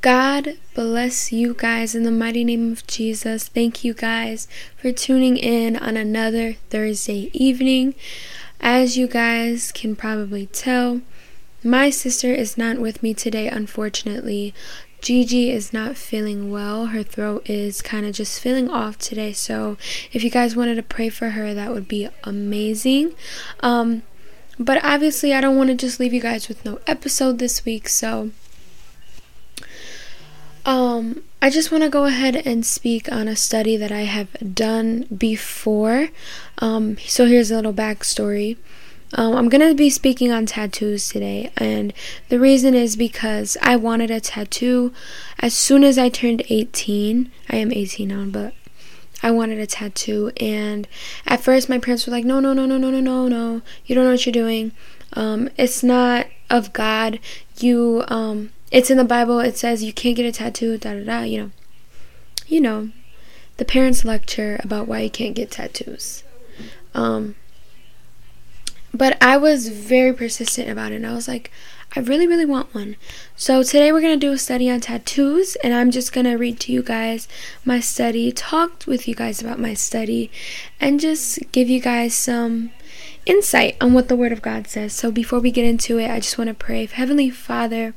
God bless you guys in the mighty name of Jesus. Thank you guys for tuning in on another Thursday evening. As you guys can probably tell, my sister is not with me today, unfortunately. Gigi is not feeling well. Her throat is kind of just feeling off today. So, if you guys wanted to pray for her, that would be amazing. Um, but obviously, I don't want to just leave you guys with no episode this week. So, um, I just want to go ahead and speak on a study that I have done before. Um, so, here's a little backstory. Um, I'm going to be speaking on tattoos today, and the reason is because I wanted a tattoo as soon as I turned 18. I am 18 now, but I wanted a tattoo, and at first my parents were like, No, no, no, no, no, no, no, no, you don't know what you're doing. Um, it's not of God. You, um, it's in the Bible. It says you can't get a tattoo, da da da, you know. You know, the parents lecture about why you can't get tattoos. Um, but I was very persistent about it, and I was like, I really, really want one. So today we're going to do a study on tattoos, and I'm just going to read to you guys my study, talk with you guys about my study, and just give you guys some insight on what the Word of God says. So before we get into it, I just want to pray. Heavenly Father,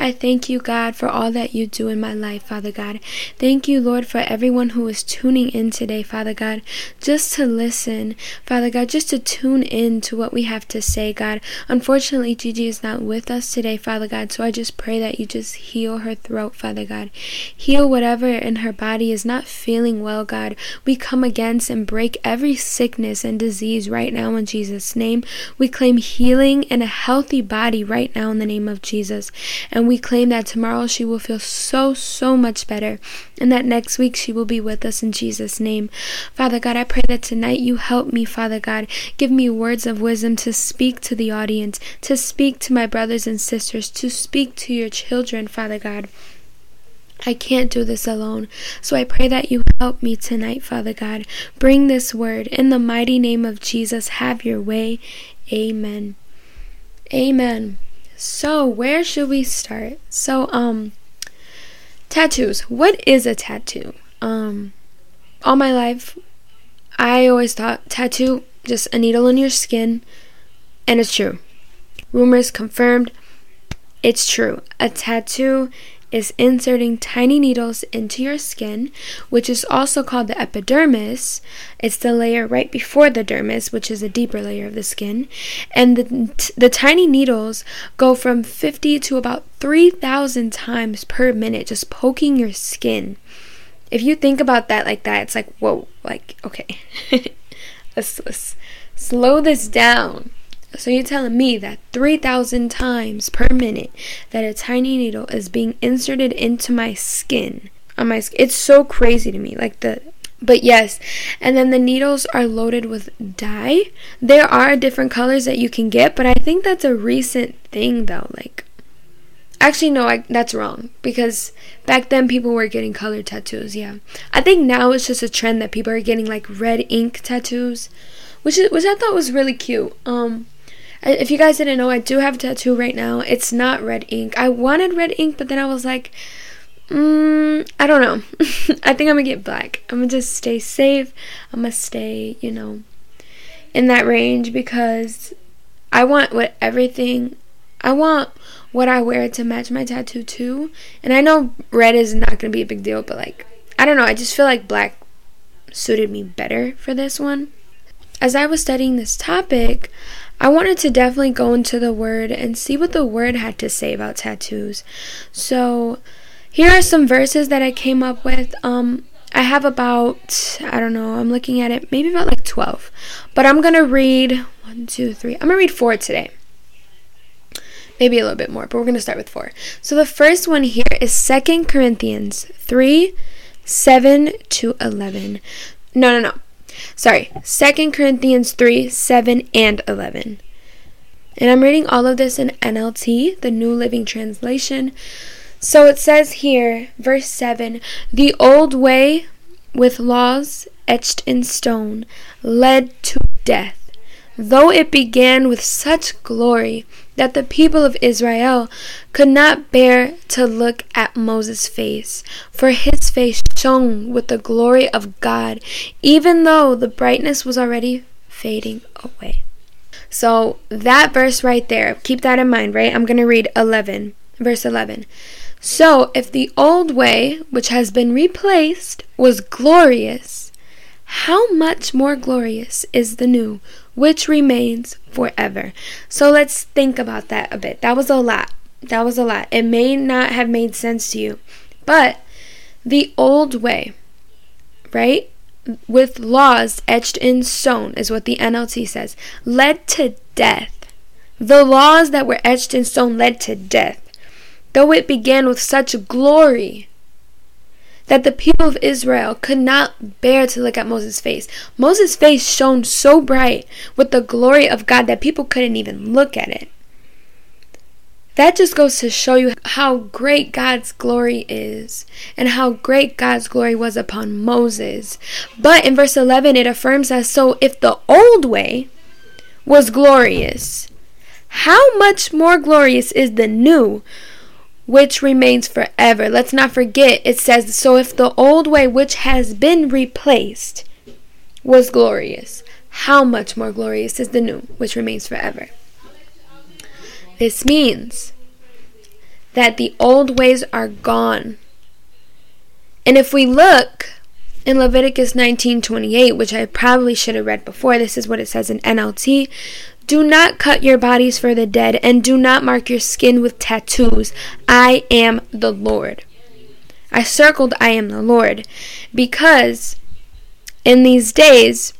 I thank you, God, for all that you do in my life, Father God. Thank you, Lord, for everyone who is tuning in today, Father God, just to listen, Father God, just to tune in to what we have to say, God. Unfortunately, Gigi is not with us today, Father God, so I just pray that you just heal her throat, Father God. Heal whatever in her body is not feeling well, God. We come against and break every sickness and disease right now in Jesus' name. We claim healing and a healthy body right now in the name of Jesus. And we claim that tomorrow she will feel so, so much better, and that next week she will be with us in Jesus' name. Father God, I pray that tonight you help me, Father God. Give me words of wisdom to speak to the audience, to speak to my brothers and sisters, to speak to your children, Father God. I can't do this alone. So I pray that you help me tonight, Father God. Bring this word in the mighty name of Jesus. Have your way. Amen. Amen. So, where should we start? So, um, tattoos. What is a tattoo? Um, all my life, I always thought tattoo, just a needle in your skin, and it's true. Rumors confirmed, it's true. A tattoo is inserting tiny needles into your skin, which is also called the epidermis. It's the layer right before the dermis, which is a deeper layer of the skin. And the, the tiny needles go from 50 to about 3,000 times per minute, just poking your skin. If you think about that like that, it's like, whoa, like, okay. let's, let's slow this down. So you're telling me that 3,000 times per minute that a tiny needle is being inserted into my skin. On my skin. It's so crazy to me. Like the but yes, and then the needles are loaded with dye. There are different colors that you can get, but I think that's a recent thing though. Like Actually, no, I, that's wrong because back then people were getting color tattoos. Yeah, I think now it's just a trend that people are getting like red ink tattoos, which is which I thought was really cute. Um, if you guys didn't know, I do have a tattoo right now. It's not red ink. I wanted red ink, but then I was like, mm, I don't know. I think I'm gonna get black. I'm gonna just stay safe. I'm gonna stay, you know, in that range because I want what everything. I want what I wear to match my tattoo too. And I know red is not gonna be a big deal, but like, I don't know. I just feel like black suited me better for this one. As I was studying this topic, I wanted to definitely go into the word and see what the word had to say about tattoos. So, here are some verses that I came up with. Um, I have about, I don't know, I'm looking at it, maybe about like 12. But I'm going to read one, two, three. I'm going to read four today. Maybe a little bit more, but we're going to start with four. So the first one here is Second Corinthians 3 7 to 11. No, no, no. Sorry, 2 Corinthians 3 7 and 11. And I'm reading all of this in NLT, the New Living Translation. So it says here, verse 7 The old way with laws etched in stone led to death. though it began with such glory that the people of Israel could not bear to look at Moses' face, for his face shone with the glory of God, even though the brightness was already fading away. So, that verse right there, keep that in mind, right? I'm going to read 11, verse 11. So, if the old way, which has been replaced, was glorious, how much more glorious is the new, which remains forever? So, let's think about that a bit. That was a lot. That was a lot. It may not have made sense to you, but the old way, right? With laws etched in stone, is what the NLT says, led to death. The laws that were etched in stone led to death though it began with such glory that the people of Israel could not bear to look at Moses' face. Moses' face shone so bright with the glory of God that people couldn't even look at it. That just goes to show you how great God's glory is and how great God's glory was upon Moses. But in verse 11, it affirms that so if the old way was glorious, how much more glorious is the new which remains forever. Let's not forget, it says, So if the old way which has been replaced was glorious, how much more glorious is the new, which remains forever? This means that the old ways are gone. And if we look in Leviticus 19:28, which I probably should have read before, this is what it says in NLT. Do not cut your bodies for the dead, and do not mark your skin with tattoos. I am the Lord. I circled I am the Lord because in these days,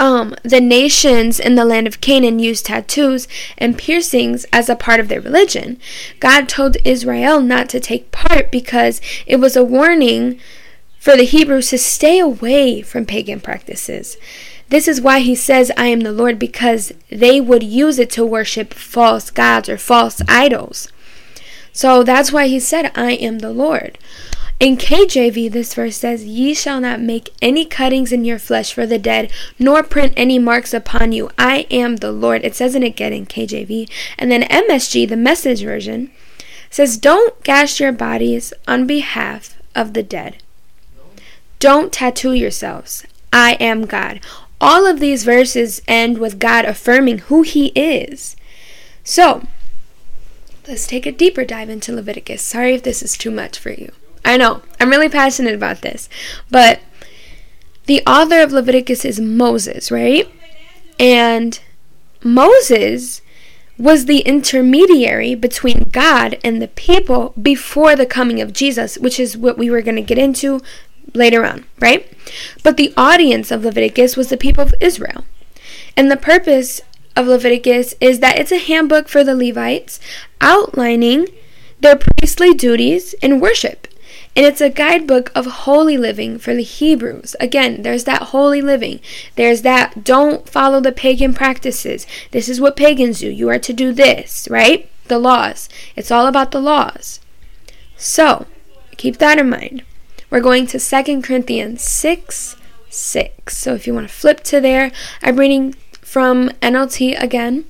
um, the nations in the land of Canaan used tattoos and piercings as a part of their religion. God told Israel not to take part because it was a warning for the Hebrews to stay away from pagan practices. This is why he says, I am the Lord, because they would use it to worship false gods or false idols. So that's why he said, I am the Lord. In KJV, this verse says, Ye shall not make any cuttings in your flesh for the dead, nor print any marks upon you. I am the Lord. It says it again in KJV. And then MSG, the message version, says, Don't gash your bodies on behalf of the dead. Don't tattoo yourselves. I am God. All of these verses end with God affirming who He is. So, let's take a deeper dive into Leviticus. Sorry if this is too much for you. I know, I'm really passionate about this. But the author of Leviticus is Moses, right? And Moses was the intermediary between God and the people before the coming of Jesus, which is what we were going to get into later on, right? But the audience of Leviticus was the people of Israel. And the purpose of Leviticus is that it's a handbook for the Levites outlining their priestly duties in worship. And it's a guidebook of holy living for the Hebrews. Again, there's that holy living. There's that don't follow the pagan practices. This is what pagans do. You are to do this, right? The laws. It's all about the laws. So, keep that in mind. We're going to 2 Corinthians 6 6. So if you want to flip to there, I'm reading from NLT again.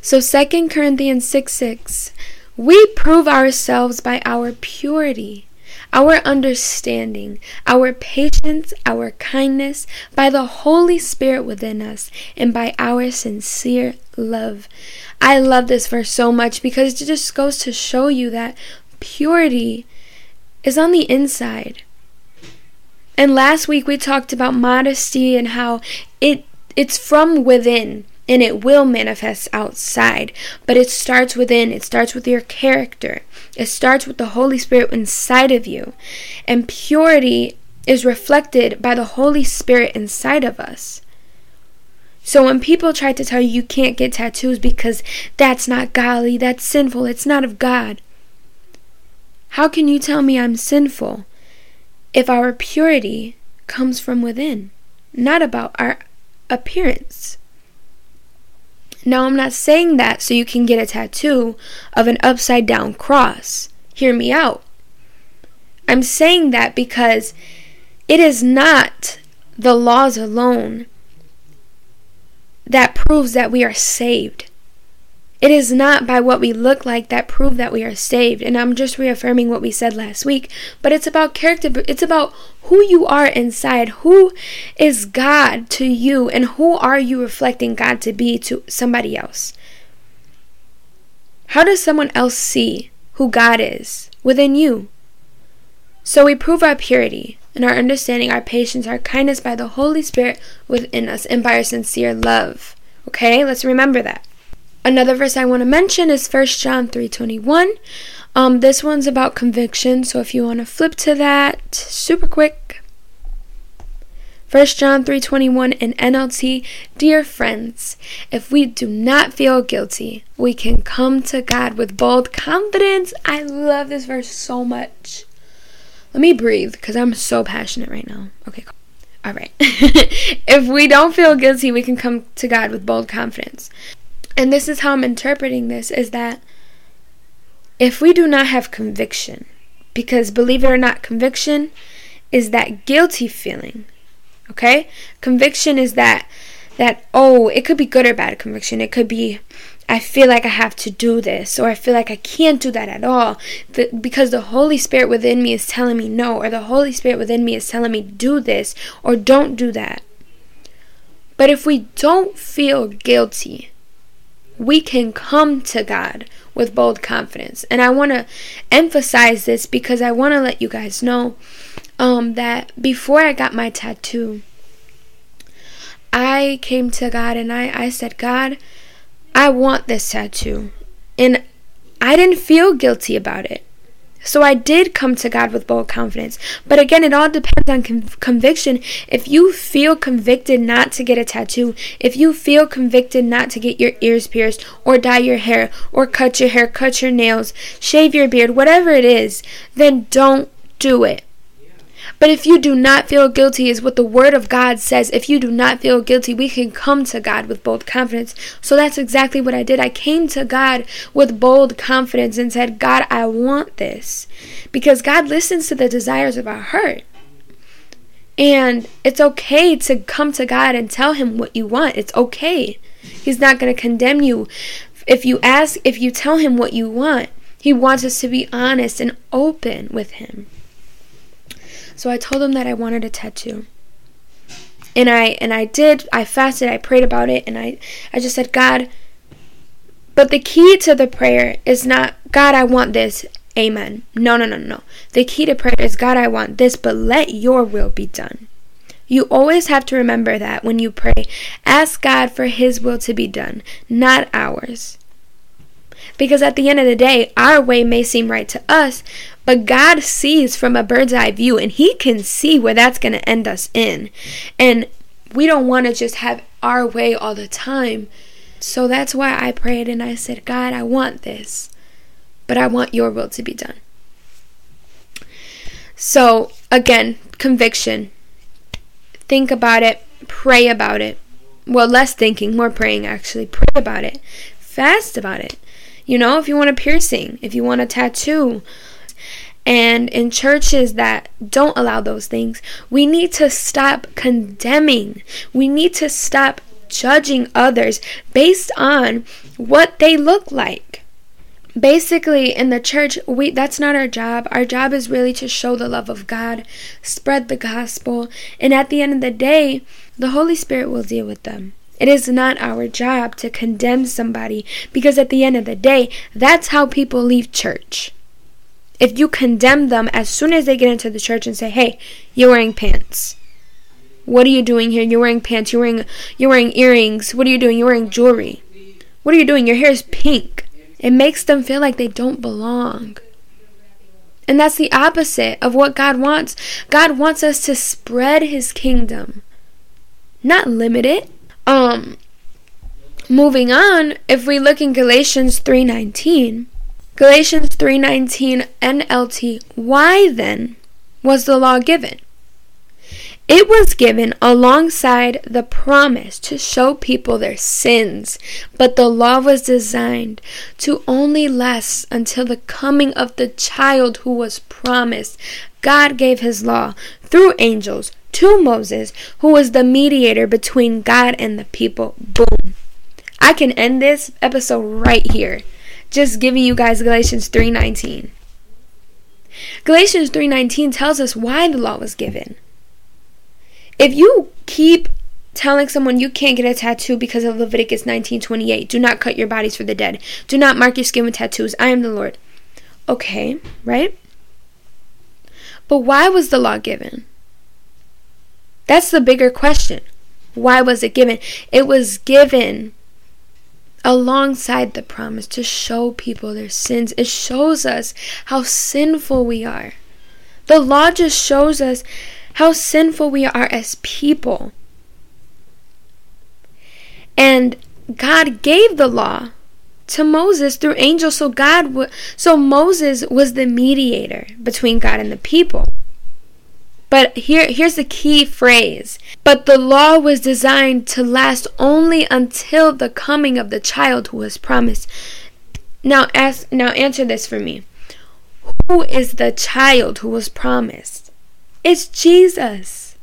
So 2 Corinthians 6 6. We prove ourselves by our purity, our understanding, our patience, our kindness, by the Holy Spirit within us, and by our sincere love. I love this verse so much because it just goes to show you that purity is on the inside. And last week we talked about modesty and how it it's from within and it will manifest outside, but it starts within. It starts with your character. It starts with the Holy Spirit inside of you. And purity is reflected by the Holy Spirit inside of us. So when people try to tell you you can't get tattoos because that's not godly, that's sinful, it's not of God. How can you tell me I'm sinful if our purity comes from within, not about our appearance? Now, I'm not saying that so you can get a tattoo of an upside down cross. Hear me out. I'm saying that because it is not the laws alone that proves that we are saved. It is not by what we look like that prove that we are saved. And I'm just reaffirming what we said last week, but it's about character, it's about who you are inside. Who is God to you and who are you reflecting God to be to somebody else? How does someone else see who God is within you? So we prove our purity and our understanding, our patience, our kindness by the Holy Spirit within us and by our sincere love. Okay? Let's remember that. Another verse I want to mention is 1 John 3:21. Um, this one's about conviction, so if you want to flip to that super quick. 1 John 3:21 in NLT, dear friends, if we do not feel guilty, we can come to God with bold confidence. I love this verse so much. Let me breathe cuz I'm so passionate right now. Okay. All right. if we don't feel guilty, we can come to God with bold confidence. And this is how I'm interpreting this is that if we do not have conviction, because believe it or not, conviction is that guilty feeling. Okay? Conviction is that that oh, it could be good or bad conviction. It could be I feel like I have to do this, or I feel like I can't do that at all because the Holy Spirit within me is telling me no, or the Holy Spirit within me is telling me do this or don't do that. But if we don't feel guilty, we can come to God with bold confidence. And I want to emphasize this because I want to let you guys know um, that before I got my tattoo, I came to God and I, I said, God, I want this tattoo. And I didn't feel guilty about it. So I did come to God with bold confidence. But again, it all depends on conviction. If you feel convicted not to get a tattoo, if you feel convicted not to get your ears pierced, or dye your hair, or cut your hair, cut your nails, shave your beard, whatever it is, then don't do it. But if you do not feel guilty, is what the Word of God says. If you do not feel guilty, we can come to God with bold confidence. So that's exactly what I did. I came to God with bold confidence and said, God, I want this. Because God listens to the desires of our heart. And it's okay to come to God and tell Him what you want. It's okay. He's not going to condemn you. If you ask, if you tell Him what you want, He wants us to be honest and open with Him. So I told him that I wanted a tattoo. And I and I did. I fasted, I prayed about it, and I I just said, "God, but the key to the prayer is not, God, I want this. Amen. No, no, no, no. The key to prayer is, God, I want this, but let your will be done. You always have to remember that when you pray. Ask God for his will to be done, not ours. Because at the end of the day, our way may seem right to us, but God sees from a bird's eye view and He can see where that's going to end us in. And we don't want to just have our way all the time. So that's why I prayed and I said, God, I want this, but I want your will to be done. So, again, conviction. Think about it, pray about it. Well, less thinking, more praying actually. Pray about it, fast about it. You know, if you want a piercing, if you want a tattoo, and in churches that don't allow those things, we need to stop condemning. We need to stop judging others based on what they look like. Basically, in the church, we that's not our job. Our job is really to show the love of God, spread the gospel, and at the end of the day, the Holy Spirit will deal with them. It is not our job to condemn somebody because at the end of the day, that's how people leave church. If you condemn them as soon as they get into the church and say, "Hey, you're wearing pants. What are you doing here? You're wearing pants. You're wearing you're wearing earrings. What are you doing? You're wearing jewelry. What are you doing? Your hair is pink." It makes them feel like they don't belong. And that's the opposite of what God wants. God wants us to spread his kingdom, not limit it. Um moving on, if we look in Galatians 3:19, Galatians 3:19 NLT, why then was the law given? It was given alongside the promise to show people their sins, but the law was designed to only last until the coming of the child who was promised. God gave his law through angels, to Moses, who was the mediator between God and the people. Boom. I can end this episode right here. Just giving you guys Galatians 3:19. Galatians 3:19 tells us why the law was given. If you keep telling someone you can't get a tattoo because of Leviticus 19:28, do not cut your bodies for the dead. Do not mark your skin with tattoos. I am the Lord. Okay, right? But why was the law given? That's the bigger question. Why was it given? It was given alongside the promise to show people their sins. It shows us how sinful we are. The law just shows us how sinful we are as people. And God gave the law to Moses through angels so God w- so Moses was the mediator between God and the people. But here here's the key phrase. But the law was designed to last only until the coming of the child who was promised. Now ask now answer this for me. Who is the child who was promised? It's Jesus.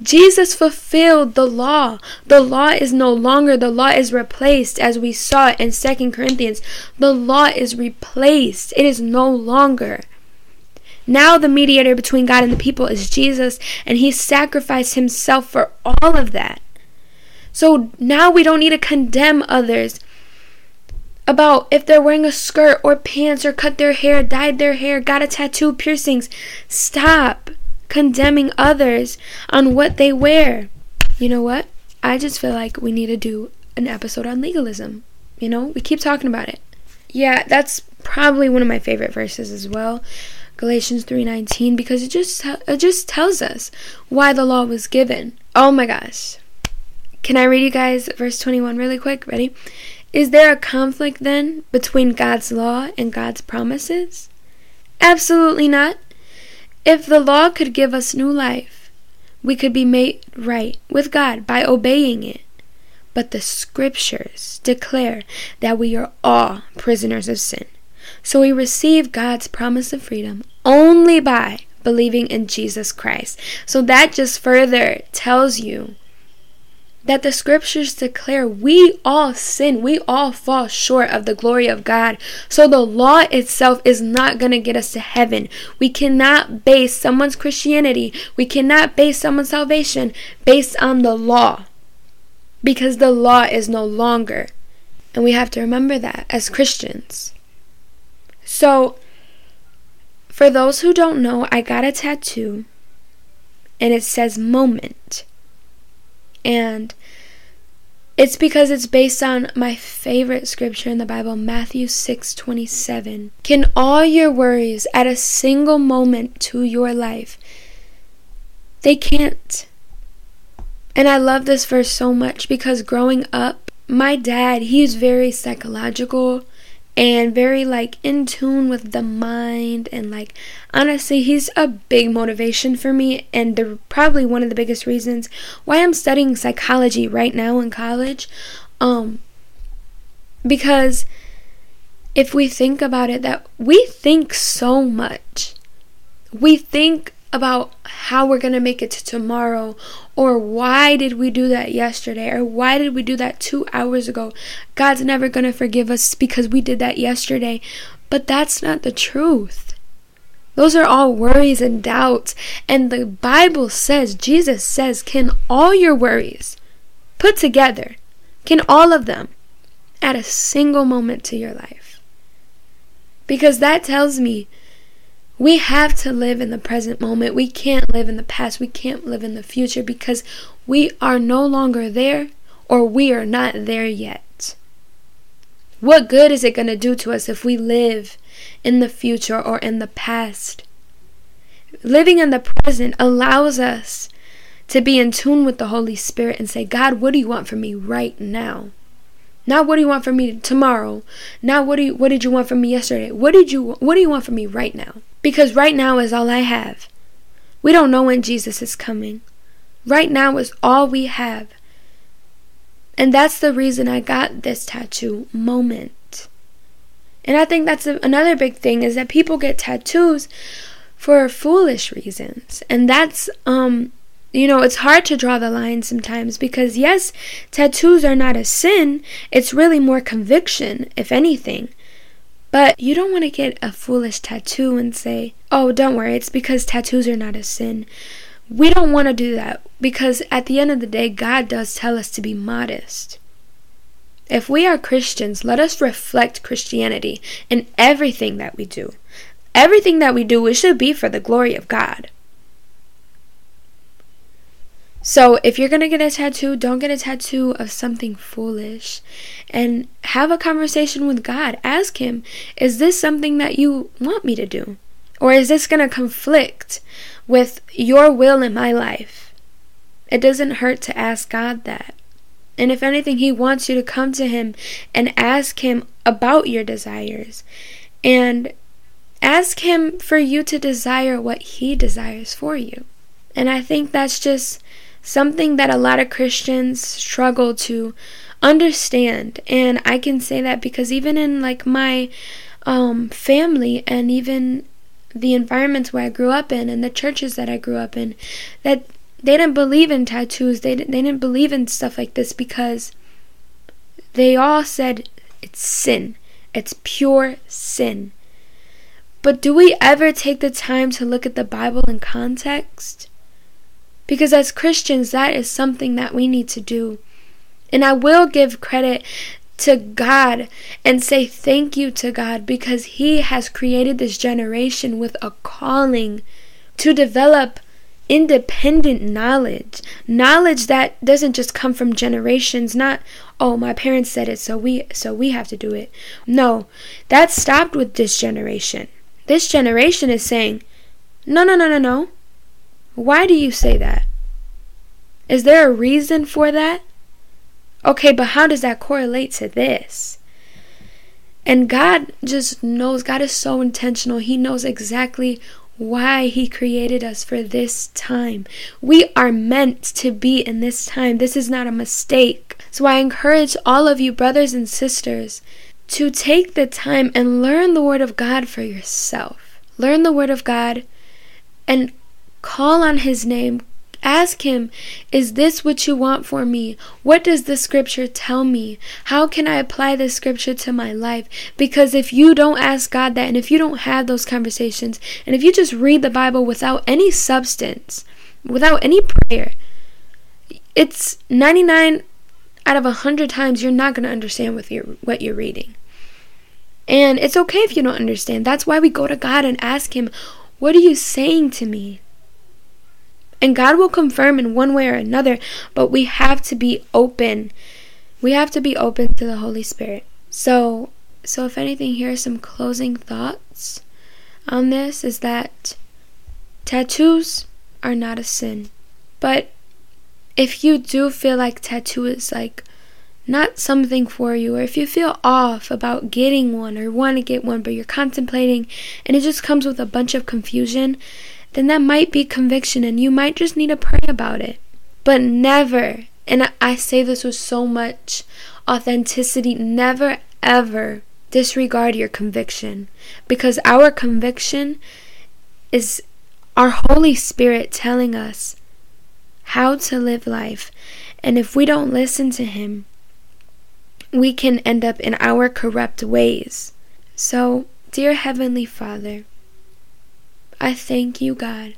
Jesus fulfilled the law. The law is no longer, the law is replaced, as we saw in Second Corinthians. The law is replaced, it is no longer. Now, the mediator between God and the people is Jesus, and he sacrificed himself for all of that. So now we don't need to condemn others about if they're wearing a skirt or pants or cut their hair, dyed their hair, got a tattoo, piercings. Stop condemning others on what they wear. You know what? I just feel like we need to do an episode on legalism. You know, we keep talking about it. Yeah, that's probably one of my favorite verses as well. Galatians 3:19 because it just it just tells us why the law was given. Oh my gosh. Can I read you guys verse 21 really quick? Ready? Is there a conflict then between God's law and God's promises? Absolutely not. If the law could give us new life, we could be made right with God by obeying it. But the scriptures declare that we are all prisoners of sin. So we receive God's promise of freedom only by believing in Jesus Christ. So that just further tells you that the scriptures declare we all sin, we all fall short of the glory of God. So the law itself is not going to get us to heaven. We cannot base someone's Christianity, we cannot base someone's salvation based on the law because the law is no longer. And we have to remember that as Christians. So, for those who don't know, I got a tattoo and it says moment. And it's because it's based on my favorite scripture in the Bible, Matthew 6:27. Can all your worries add a single moment to your life? They can't. And I love this verse so much because growing up, my dad, he's very psychological and very like in tune with the mind and like honestly he's a big motivation for me and the probably one of the biggest reasons why I'm studying psychology right now in college um because if we think about it that we think so much. We think about how we're going to make it to tomorrow or why did we do that yesterday or why did we do that 2 hours ago? God's never going to forgive us because we did that yesterday. But that's not the truth. Those are all worries and doubts. And the bible says Jesus says can all your worries put together can all of them add a single moment to your life? Because that tells me we have to live in the present moment. We can't live in the past. We can't live in the future because we are no longer there or we are not there yet. What good is it going to do to us if we live in the future or in the past? Living in the present allows us to be in tune with the Holy Spirit and say, God, what do you want from me right now? Not what do you want from me tomorrow? Not what do you, what did you want from me yesterday? What did you what do you want from me right now? Because right now is all I have. We don't know when Jesus is coming. Right now is all we have. And that's the reason I got this tattoo moment. And I think that's a, another big thing is that people get tattoos for foolish reasons. And that's um you know, it's hard to draw the line sometimes because, yes, tattoos are not a sin. It's really more conviction, if anything. But you don't want to get a foolish tattoo and say, oh, don't worry, it's because tattoos are not a sin. We don't want to do that because at the end of the day, God does tell us to be modest. If we are Christians, let us reflect Christianity in everything that we do. Everything that we do, it should be for the glory of God. So, if you're going to get a tattoo, don't get a tattoo of something foolish. And have a conversation with God. Ask Him, is this something that you want me to do? Or is this going to conflict with your will in my life? It doesn't hurt to ask God that. And if anything, He wants you to come to Him and ask Him about your desires. And ask Him for you to desire what He desires for you. And I think that's just something that a lot of Christians struggle to understand. And I can say that because even in like my um, family and even the environments where I grew up in and the churches that I grew up in, that they didn't believe in tattoos. They didn't, they didn't believe in stuff like this because they all said it's sin. It's pure sin. But do we ever take the time to look at the Bible in context? Because as Christians, that is something that we need to do. And I will give credit to God and say thank you to God because He has created this generation with a calling to develop independent knowledge. Knowledge that doesn't just come from generations not oh my parents said it so we so we have to do it. No that stopped with this generation. This generation is saying no no no no no why do you say that? Is there a reason for that? Okay, but how does that correlate to this? And God just knows, God is so intentional. He knows exactly why He created us for this time. We are meant to be in this time. This is not a mistake. So I encourage all of you, brothers and sisters, to take the time and learn the Word of God for yourself. Learn the Word of God and Call on his name. Ask him, Is this what you want for me? What does the scripture tell me? How can I apply this scripture to my life? Because if you don't ask God that, and if you don't have those conversations, and if you just read the Bible without any substance, without any prayer, it's 99 out of 100 times you're not going to understand what you're, what you're reading. And it's okay if you don't understand. That's why we go to God and ask Him, What are you saying to me? And God will confirm in one way or another, but we have to be open. We have to be open to the Holy Spirit. So, so if anything, here are some closing thoughts on this is that tattoos are not a sin. But if you do feel like tattoo is like not something for you, or if you feel off about getting one or want to get one, but you're contemplating and it just comes with a bunch of confusion, then that might be conviction and you might just need to pray about it. But never, and I say this with so much authenticity, never ever disregard your conviction because our conviction is our Holy Spirit telling us how to live life. And if we don't listen to Him, we can end up in our corrupt ways. So, dear Heavenly Father, I thank you, God,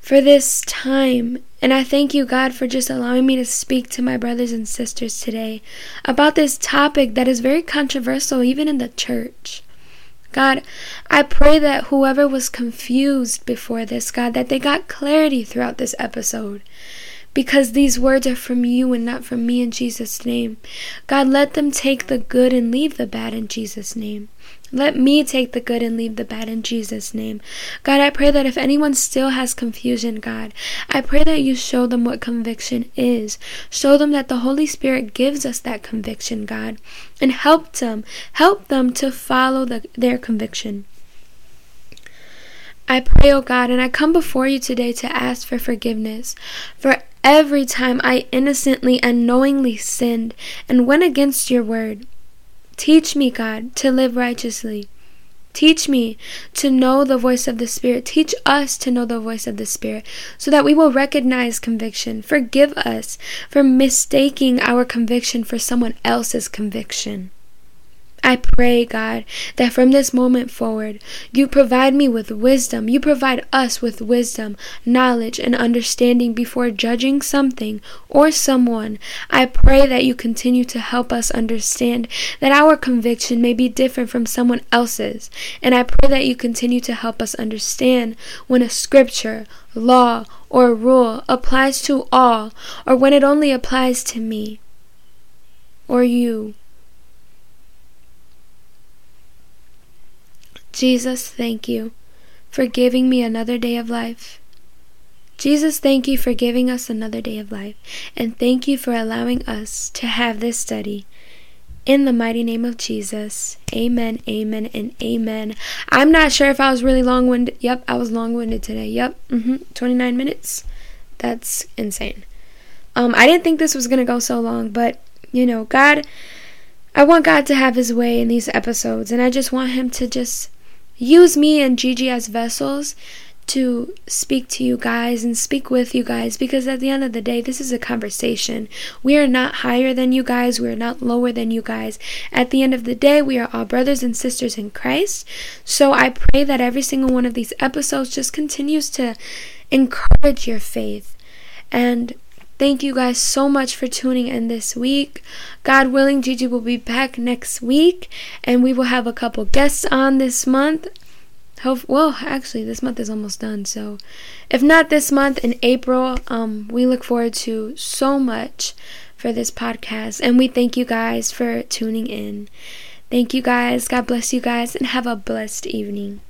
for this time. And I thank you, God, for just allowing me to speak to my brothers and sisters today about this topic that is very controversial, even in the church. God, I pray that whoever was confused before this, God, that they got clarity throughout this episode because these words are from you and not from me in Jesus' name. God, let them take the good and leave the bad in Jesus' name. Let me take the good and leave the bad in Jesus' name. God, I pray that if anyone still has confusion, God, I pray that you show them what conviction is. Show them that the Holy Spirit gives us that conviction, God, and help them, help them to follow the, their conviction. I pray, oh God, and I come before you today to ask for forgiveness for every time I innocently and knowingly sinned and went against your word. Teach me, God, to live righteously. Teach me to know the voice of the Spirit. Teach us to know the voice of the Spirit so that we will recognize conviction. Forgive us for mistaking our conviction for someone else's conviction. I pray, God, that from this moment forward, you provide me with wisdom. You provide us with wisdom, knowledge, and understanding before judging something or someone. I pray that you continue to help us understand that our conviction may be different from someone else's. And I pray that you continue to help us understand when a scripture, law, or rule applies to all, or when it only applies to me or you. Jesus, thank you for giving me another day of life. Jesus, thank you for giving us another day of life. And thank you for allowing us to have this study. In the mighty name of Jesus. Amen, amen, and amen. I'm not sure if I was really long winded. Yep, I was long winded today. Yep, mm-hmm, 29 minutes. That's insane. Um, I didn't think this was going to go so long, but, you know, God, I want God to have his way in these episodes, and I just want him to just use me and Gigi as vessels to speak to you guys and speak with you guys because at the end of the day, this is a conversation. We are not higher than you guys, we are not lower than you guys. At the end of the day, we are all brothers and sisters in Christ. So I pray that every single one of these episodes just continues to encourage your faith and Thank you guys so much for tuning in this week. God willing, Gigi will be back next week and we will have a couple guests on this month. Hope, well, actually, this month is almost done. So, if not this month, in April, um, we look forward to so much for this podcast. And we thank you guys for tuning in. Thank you guys. God bless you guys and have a blessed evening.